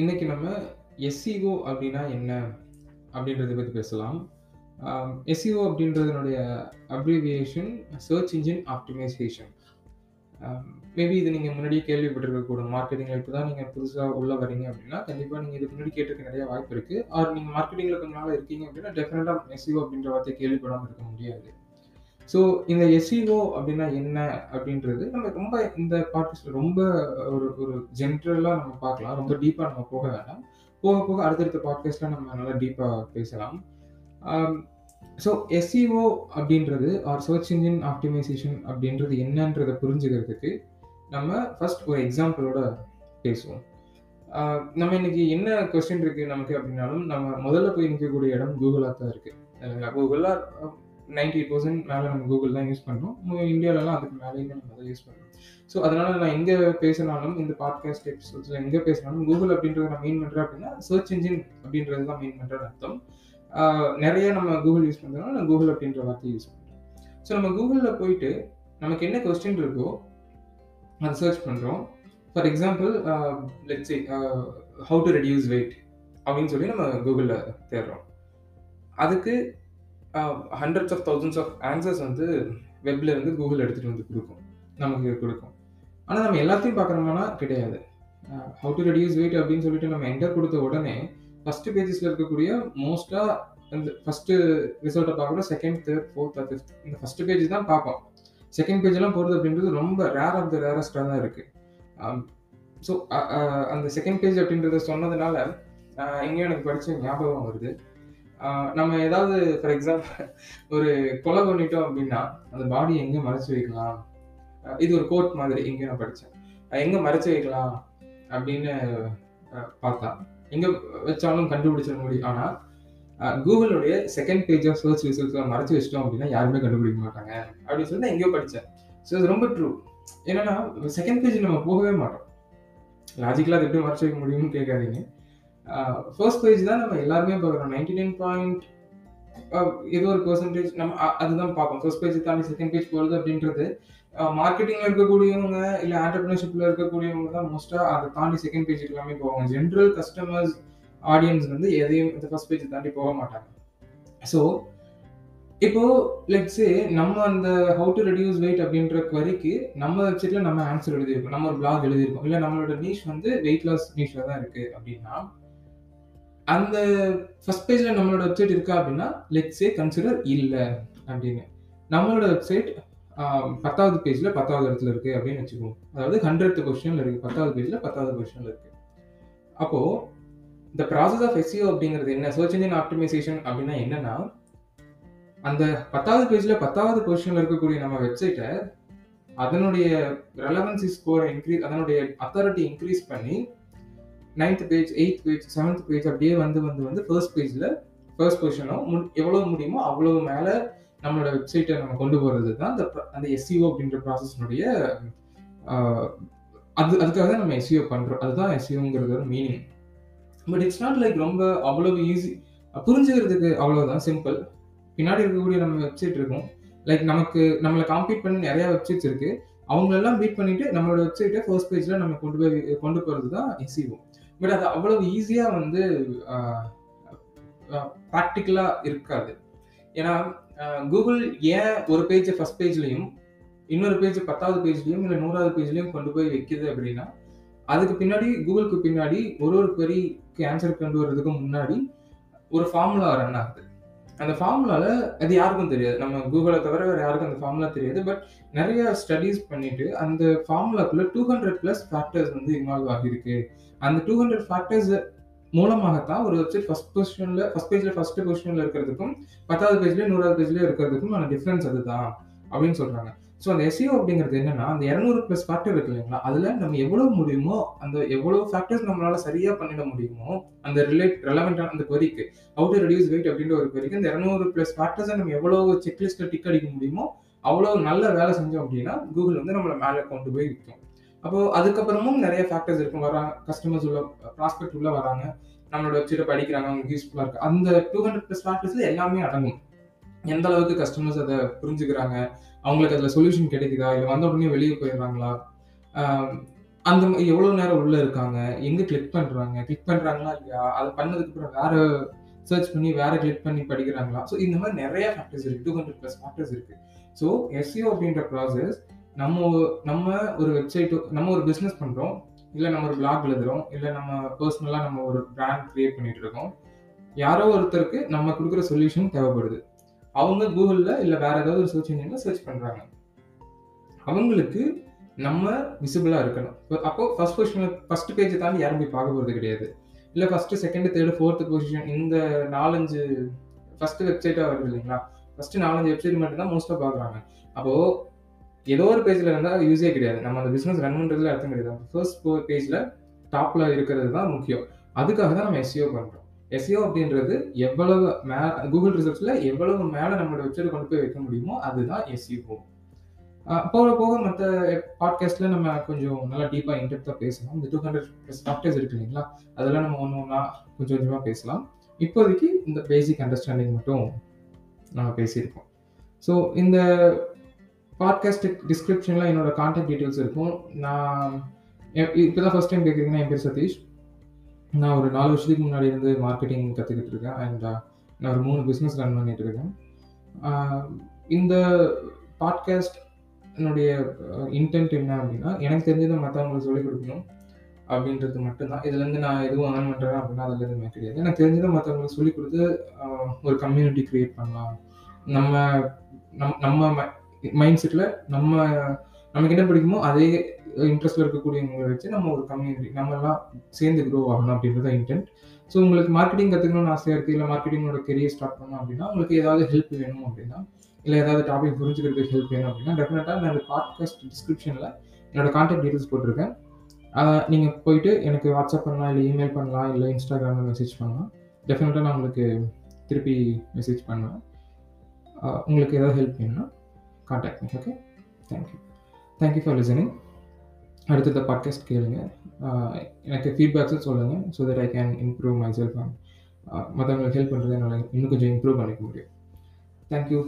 இன்னைக்கு நம்ம எஸ்சிஓ அப்படின்னா என்ன? அப்படின்றத பற்றி பேசலாம். SEO அப்படின்றதுனுடைய abbreviation search engine optimisation. Maybe இது நீங்கள் முன்னாடியே கேள்விப்பட்டிருக்கக்கூடும். மார்க்கெட்டிங்கில் இப்போ தான் நீங்கள் புதுசாக உள்ளே வரீங்க அப்படின்னா, கண்டிப்பாக நீங்கள் இதுக்கு முன்னாடி கேட்டிருக்க நிறைய வாய்ப்பு இருக்குது ஆர் நீங்கள் மார்க்கெட்டிங்கில் கொஞ்ச நாள் இருக்கீங்க அப்படின்னா, டெஃபினட்டாக எஸ்சிஓ அப்படின்ற வார்த்தை கேள்விப்படாமல் இருக்க முடியாது. ஸோ இந்த எஸ்சிஓ அப்படின்னா என்ன? அப்படின்றது நம்ம ரொம்ப இந்த பாட்காஸ்ட்ல ரொம்ப ஒரு ஒரு ஜென்ரலாக நம்ம பார்க்கலாம். ரொம்ப டீப்பாக நம்ம போக வேண்டாம். போக போக அடுத்தடுத்த பாட்காஸ்ட்ல நம்ம நல்லா டீப்பாக பேசலாம். ஸோ எஸ்சிஓ அப்படின்றது ஆர் சர்ச் இன்ஜின் ஆப்டிமைசேஷன் அப்படின்றது என்னன்றதை புரிஞ்சுக்கிறதுக்கு, நம்ம ஃபர்ஸ்ட் ஒரு எக்ஸாம்பிளோட பேசுவோம். நம்ம இன்னைக்கு என்ன கொஸ்டின் இருக்கு நமக்கு அப்படின்னாலும், நம்ம முதல்ல போய் நிற்கக்கூடிய இடம் கூகுளாக தான் இருக்கு. கூகுளாக நைன்டி அ 98% மேல நம்ம கூகுள் தான் யூஸ் பண்ணுறோம் இந்தியாவிலலாம் இந்தியாலலாம் அதுக்கு மேலேயுமே நம்ம அதை யூஸ் பண்ணுறோம் ஸோ அதனால நான் எங்கே பேசினாலும், இந்த பாட்காஸ்ட் எபிசோட்ஸில் எங்கே பேசினாலும், கூகுள் அப்படின்றத நான் மீன் பண்ணுறேன் அப்படின்னா, சர்ச் இன்ஜின் அப்படின்றது தான் மீன் பண்றேன்னு அர்த்தம். நிறைய நம்ம கூகுள் யூஸ் பண்ணுறதுனால நான் கூகுள் அப்படின்ற வார்த்தைய யூஸ் பண்ணுறேன் ஸோ நம்ம கூகுளில் போயிட்டு, நமக்கு என்ன கொஸ்டின் இருக்கோ, அதை சர்ச் பண்ணுறோம் for example let's say how to reduce weight அப்படின்னு சொல்லி நம்ம கூகுளில் தேடுறோம். அதுக்கு hundreds of thousands of answers வந்து வெப்ல இருந்து கூகுள் எடுத்துகிட்டு வந்து கொடுக்கும் நமக்கு கொடுக்கும் ஆனால் நம்ம எல்லாத்தையும் பார்க்குறோம்னா கிடையாது. ஹவு டு ரெடியூஸ் வெயிட் அப்படின்னு சொல்லிட்டு நம்ம என்டர் கொடுத்த உடனே, ஃபஸ்ட்டு பேஜஸில் இருக்கக்கூடிய மோஸ்ட்டாக அந்த ஃபஸ்ட்டு ரிசல்ட்டை பார்க்குறோம். 2ண்ட், 3ர்ட், 4த் ஆர் 5த் இந்த ஃபஸ்ட்டு பேஜ் தான் பார்ப்போம். செகண்ட் பேஜ்லாம் போகிறது அப்படின்றது ரொம்ப ரேர் ஆஃப் த ரேரஸ்டாக தான் இருக்குது ஸோ அந்த செகண்ட் பேஜ் அப்படின்றத சொன்னதுனால, எங்கேயும் எனக்கு படித்த ஞாபகம் வருது. நம்ம ஏதாவது ஃபார் எக்ஸாம்பிள் ஒரு கொலை பண்ணிட்டோம் அப்படின்னா, அந்த பாடி எங்க மறைச்சு வைக்கலாம்? இது ஒரு கோட் மாதிரி எங்கேயோ நான் படித்தேன் எங்க மறைச்சு வைக்கலாம்? அப்படின்னு பார்த்தா, எங்க வச்சாலும் கண்டுபிடிச்சிட முடியும். ஆனா, கூகுளுடைய செகண்ட் பேஜ் ஆஃப் சர்ச் ரிசல்ட்ஸ்ல மறைச்சு வச்சிட்டோம் அப்படின்னா, யாருமே கண்டுபிடிக்க மாட்டாங்க. அப்படின்னு சொல்லி நான் எங்கேயோ படித்தேன் ஸோ இது ரொம்ப ட்ரூ. என்னன்னா செகண்ட் பேஜ் நம்ம போகவே மாட்டோம். லாஜிக்கலாக அது எப்படி மறைச்சு வைக்க முடியும்னு கேட்காதீங்க. ஃபர்ஸ்ட் பேஜ் தான் நம்ம எல்லாருமே பார்க்குறோம். 99 பாயிண்ட் ஏதோ ஒரு பெர்சன்டேஜ் நம்ம அதுதான் பார்ப்போம். ஃபர்ஸ்ட் பேஜ் தாண்டி செகண்ட் பேஜ் போகிறது அப்படின்றது, மார்க்கெட்டிங்கில் மார்க்கெட்டிங்ல இருக்கக்கூடியவங்க, இல்லை ஆண்டர்பிரினர்ஷிப்பில் இருக்கக்கூடியவங்க தான் மோஸ்ட்டாக அதை தாண்டி செகண்ட் பேஜ் எல்லாமே போவாங்க. ஜென்ரல் கஸ்டமர்ஸ் ஆடியன்ஸ் வந்து எதையும் இந்த ஃபர்ஸ்ட் பேஜ் தாண்டி போக மாட்டாங்க. ஸோ இப்போ லெட்ஸே நம்ம அந்த ஹவு டு ரெடியூஸ் வெயிட் அப்படின்ற குவரிக்கு நம்ம வெப்சைட்ல நம்ம ஆன்சர் எழுதியிருக்கோம். நம்ம ஒரு பிளாக் எழுதியிருக்கோம். இல்லை நம்மளோட நீஷ் வந்து வெயிட் லாஸ் நீஷாக தான் இருக்குது அப்படின்னா, அந்த ஃபர்ஸ்ட் பேஜில் நம்மளோட வெப்சைட் இருக்கா அப்படின்னா, லெட்ஸ் கன்சிடர் இல்லை அப்படின்னு. நம்மளோட வெப்சைட் பத்தாவது பேஜில் பத்தாவது இடத்துல இருக்குது அப்படின்னு வச்சுக்கோங்க அதாவது 100த் பொசிஷன்ல இருக்கு. 10வது பேஜ்ல 10வது பொசிஷன்ல இருக்கு. அப்போ இந்த ப்ராசஸ் ஆஃப் எஸ்சிஓ அப்படிங்கிறது என்ன? சர்ச் இன்ஜின் ஆப்டிமைசேஷன் அப்படின்னா என்னன்னா, அந்த 10வது பேஜ்ல 10வது பொசிஷன்ல இருக்கக்கூடிய நம்ம வெப்சைட்டை அதனுடைய ரெலவன்சி ஸ்கோரை இன்க்ரீஸ் அதனுடைய அத்தாரிட்டி இன்க்ரீஸ் பண்ணி ninth page, eighth page, seventh page அப்படியே வந்து வந்து வந்து ஃபர்ஸ்ட் பேஜில் ஃபர்ஸ்ட் பொசிஷனோ மு எவ்வளோ முடியுமோ அவ்வளோ மேலே நம்மளோட வெப்சைட்டை நம்ம கொண்டு போகிறது தான் அந்த அந்த எஸ்சிஓ அப்படின்ற ப்ராசஸ்னுடைய அது அதுக்காக தான் நம்ம எஸ்சிஓ பண்ணுறோம் அதுதான் ஒரு meaning. But it's not like ரொம்ப அவ்வளவு ஈஸி. புரிஞ்சுக்கிறதுக்கு அவ்வளோதான் சிம்பிள். பின்னாடி இருக்கக்கூடிய நம்ம வெப்சைட் இருக்கும். லைக் நமக்கு நம்மளை காம்பீட் பண்ணி நிறையா வெப்சைட்ஸ் இருக்குது அவங்களெல்லாம் பீட் பண்ணிவிட்டு நம்மளோட வெப்சைட்டை ஃபர்ஸ்ட் பேஜில் நம்ம கொண்டு போய் கொண்டு போகிறது தான் எஸ்சிஓ. பட் அது அவ்வளவு ஈஸியாக வந்து ப்ராக்டிக்கலாக இருக்காது. ஏன்னா, கூகுள் ஏன் ஒரு பேஜ் ஃபஸ்ட் பேஜ்லையும் இன்னொரு பேஜ் பத்தாவது பேஜ்லேயும் இல்லை நூறாவது பேஜ்லேயும் கொண்டு போய் வைக்கிது அப்படின்னா, அதுக்கு பின்னாடி கூகுளுக்கு பின்னாடி ஒரு ஒரு பெரிய ஆன்சர் கொண்டு வரதுக்கு முன்னாடி, ஒரு ஃபார்முலா ரன் ஆகுது. அந்த ஃபார்முலால அது யாருக்கும் தெரியாது. நம்ம கூகுளை தவிர வேற யாருக்கும் அந்த ஃபார்முலா தெரியாது. பட் நிறைய ஸ்டடீஸ் பண்ணிட்டு, அந்த ஃபார்முலாக்குள்ள 200 பிளஸ் ஃபேக்டர்ஸ் வந்து இன்வால்வ் ஆகியிருக்கு. அந்த 200 ஃபேக்டர்ஸ் மூலமாக தான் ஒரு வெப்சைட் ஃபர்ஸ்ட் பொசிஷன்ல ஃபர்ஸ்ட் பேஜ்ல ஃபர்ஸ்ட் பொசிஷன்ல இருக்கிறதுக்கும், 10வது பேஜ்லயும் 100வது பேஜ்லயும் இருக்கிறதுக்குமான டிஃபரன்ஸ் அதுதான் அப்படின்னு சொல்றாங்க. ஸோ அந்த எஸ்இஓ அப்படிங்கிறது என்னன்னா, அந்த இரநூறு ப்ளஸ் ஃபேக்டர் இருக்கு இல்லைங்களா? அதில் நம்ம எவ்வளோ முடியுமோ, அந்த எவ்வளோ ஃபேக்டர்ஸ் நம்மளால சரியாக பண்ணிட முடியுமோ, அந்த ரிலேட் ரெலவெண்டான அந்த கொரிக்கு ஹவ் டூ வெயிட் அப்படின்ற ஒரு கொரிக்கு அந்த இரநூறு ப்ளஸ் ஃபேக்டர்ஸை நம்ம எவ்வளோ செக் டிக் அடிக்க முடியுமோ, அவ்வளோ நல்ல வேலை செஞ்சோம் அப்படின்னா, கூகுள் வந்து நம்மளை மேலே கொண்டு போய் விற்கும் அப்போ அதுக்கப்புறமும் நிறைய ஃபேக்டர்ஸ் இருக்கும். வராங்க கஸ்டமர்ஸ் உள்ள ப்ராஸ்பெக்ட் உள்ள வராங்க. நம்மளோட வெப்சைட்ட படிக்கிறாங்க. அவங்களுக்கு யூஸ்ஃபுல்லாக இருக்கு. அந்த டூ ஹண்ட்ரட் ப்ளஸ் ஃபேக்டர்ஸ்ல எல்லாமே அடங்கும். எந்த அளவுக்கு கஸ்டமர்ஸ் அதை புரிஞ்சுக்கிறாங்க? அவங்களுக்கு அதில் சொல்யூஷன் கிடைக்குதா? இல்லை வந்த உடனே வெளியே போயிடுறாங்களா? அந்த எவ்வளோ நேரம் உள்ளே இருக்காங்க? எங்கே கிளிக் பண்ணுறாங்க கிளிக் பண்ணுறாங்களா இல்லையா? அதை பண்ணதுக்கப்புறம் வேற சர்ச் பண்ணி வேற கிளிக் பண்ணி படிக்கிறாங்களா? ஸோ இந்த மாதிரி நிறைய ஃபேக்டர்ஸ் இருக்கு. 200 பிளஸ் ஃபேக்டர்ஸ் இருக்குது ஸோ எஸ்சிஓ அப்படின்ற ப்ராசஸ் நம்ம நம்ம ஒரு வெப்சைட்டோ நம்ம ஒரு பிஸ்னஸ் பண்ணுறோம் இல்லை நம்ம ஒரு பிளாக் எழுதுகிறோம் இல்லை நம்ம பர்சனலாக நம்ம ஒரு பிராண்ட் க்ரியேட் பண்ணிகிட்ருக்கோம் இருக்கோம். யாரோ ஒருத்தருக்கு நம்ம கொடுக்குற சொல்யூஷன் தேவைப்படுது. அவங்க கூகுளில் இல்லை வேறு ஏதாவது ஒரு சர்ச் இன்ஜினில் சர்ச் பண்ணுறாங்க அவங்களுக்கு நம்ம விசிபிளாக இருக்கணும். அப்போ ஃபர்ஸ்ட் பொசிஷனில் ஃபர்ஸ்ட் பேஜை தாண்டி யாரும் போய் பார்க்க போகிறது கிடையாது. இல்லை first second, third fourth position இந்த நாலஞ்சு ஃபஸ்ட்டு வெப்சைட்டாக வருது இல்லைங்களா? ஃபஸ்ட்டு நாலஞ்சு வெப்சைட் மட்டும் தான் மோஸ்ட்டாக பார்க்குறாங்க. அப்போது ஏதோ ஒரு பேஜில் இருந்தால் யூஸே கிடையாது. நம்ம அந்த பிஸ்னஸ் ரன் பண்ணுறதுல அர்த்தம் கிடையாது. ஃபர்ஸ்ட் பேஜில் டாப்பில் இருக்கிறது தான் முக்கியம். அதுக்காக தான் நம்ம எஸ்இஓ பண்ணுறோம் எஸ்இஓ அப்படின்றது எவ்வளவு மே கூகுள் ரிசல்ட்ஸ்ல எவ்வளவு மேலே நம்மளோட வெப்சைட்ட கொண்டு போய் வைக்க முடியுமோ அதுதான் எஸ்இஓ. போக போக மற்ற பாட்காஸ்ட்ல நம்ம கொஞ்சம் நல்லா டீப்பாக இன் பேசலாம். இந்த 200 பிளஸ் ஃபேக்டர்ஸ் இருக்கு இல்லைங்களா? அதெல்லாம் நம்ம ஒன்று ஒன்றா கொஞ்சம் கொஞ்சமாக பேசலாம். இப்போதைக்கு இந்த பேசிக் அண்டர்ஸ்டாண்டிங் மட்டும் நம்ம பேசியிருக்கோம். ஸோ இந்த பாட்காஸ்ட் டிஸ்கிரிப்ஷனில் என்னோட கான்டாக்ட் டீட்டெயில்ஸ் இருக்கும். நான் எ தான் ஃபர்ஸ்ட் டைம் கேட்குறீங்கன்னா என் பேர் சதீஷ். நான் ஒரு நாலு வருஷத்துக்கு முன்னாடி இருந்து மார்க்கெட்டிங் கற்றுக்கிட்டு இருக்கேன். அண்ட் uh, நான் ஒரு மூணு பிஸ்னஸ் ரன் பண்ணிட்டு இருக்கேன். இந்த பாட்காஸ்ட் என்னுடைய uh, இன்டென்ட் என்ன அப்படின்னா, எனக்கு தெரிஞ்சதை மற்றவங்களுக்கு சொல்லிக் கொடுக்கணும் அப்படின்றது மட்டும்தான் இதுலேருந்து நான் எதுவும் ஏர்ன் பண்ணுறேன் அப்படின்னா அதில் எதுவுமே கிடையாது. எனக்கு தெரிஞ்சதை மற்றவங்களுக்கு சொல்லிக் கொடுத்து ஒரு கம்யூனிட்டி க்ரியேட் பண்ணலாம். நம்ம நம் நம்ம மைண்ட் செட்டில் நம்ம நமக்கு என்ன பிடிக்குமோ அதே இன்ட்ரெஸ்ட்ல இருக்கக்கூடியவங்களை வச்சு நம்ம ஒரு கம்யூனிட்டி நம்மலாம் சேர்ந்து க்ரோ ஆகணும் அப்படின்றது இன்டென்ட். ஸோ உங்களுக்கு மார்க்கெட்டிங் கற்றுக்கணும்னு ஆசையாக இருக்குது இல்லை மார்க்கெட்டிங்கோட கெரியர் ஸ்டார்ட் பண்ணணும் அப்படின்னா, உங்களுக்கு ஏதாவது ஹெல்ப் வேணும் அப்படின்னா, இல்லை ஏதாவது டாபிக் புரிஞ்சுக்கிறதுக்கு ஹெல்ப் வேணும் அப்படின்னா, டெஃபினட்டாக நான் பாட்காஸ்ட் டிஸ்கிரிப்ஷனில் என்னோட கான்டாக்ட் டீட்டெயில்ஸ் போட்டிருக்கேன். நீங்கள் போயிட்டு எனக்கு வாட்ஸ்அப் பண்ணலாம், இல்லை இமெயில் பண்ணலாம், இல்லை இன்ஸ்டாகிராமில் மெசேஜ் பண்ணலாம். டெஃபினட்டாக நான் உங்களுக்கு திருப்பி மெசேஜ் பண்ணுவேன். உங்களுக்கு ஏதாவது ஹெல்ப் வேணும்னா contact okay. Thank thank you thank you for listening. அடுத்தது பாட்காஸ்ட் கேளுங்க. எனக்கு ஃபீட்பேக்ஸும் சொல்லுங்கள் so that I can improve myself and மற்றவங்களுக்கு ஹெல்ப் பண்ணுறது என்னால் இன்னும் கொஞ்சம் இம்ப்ரூவ் பண்ணிக்க முடியும். Thank you.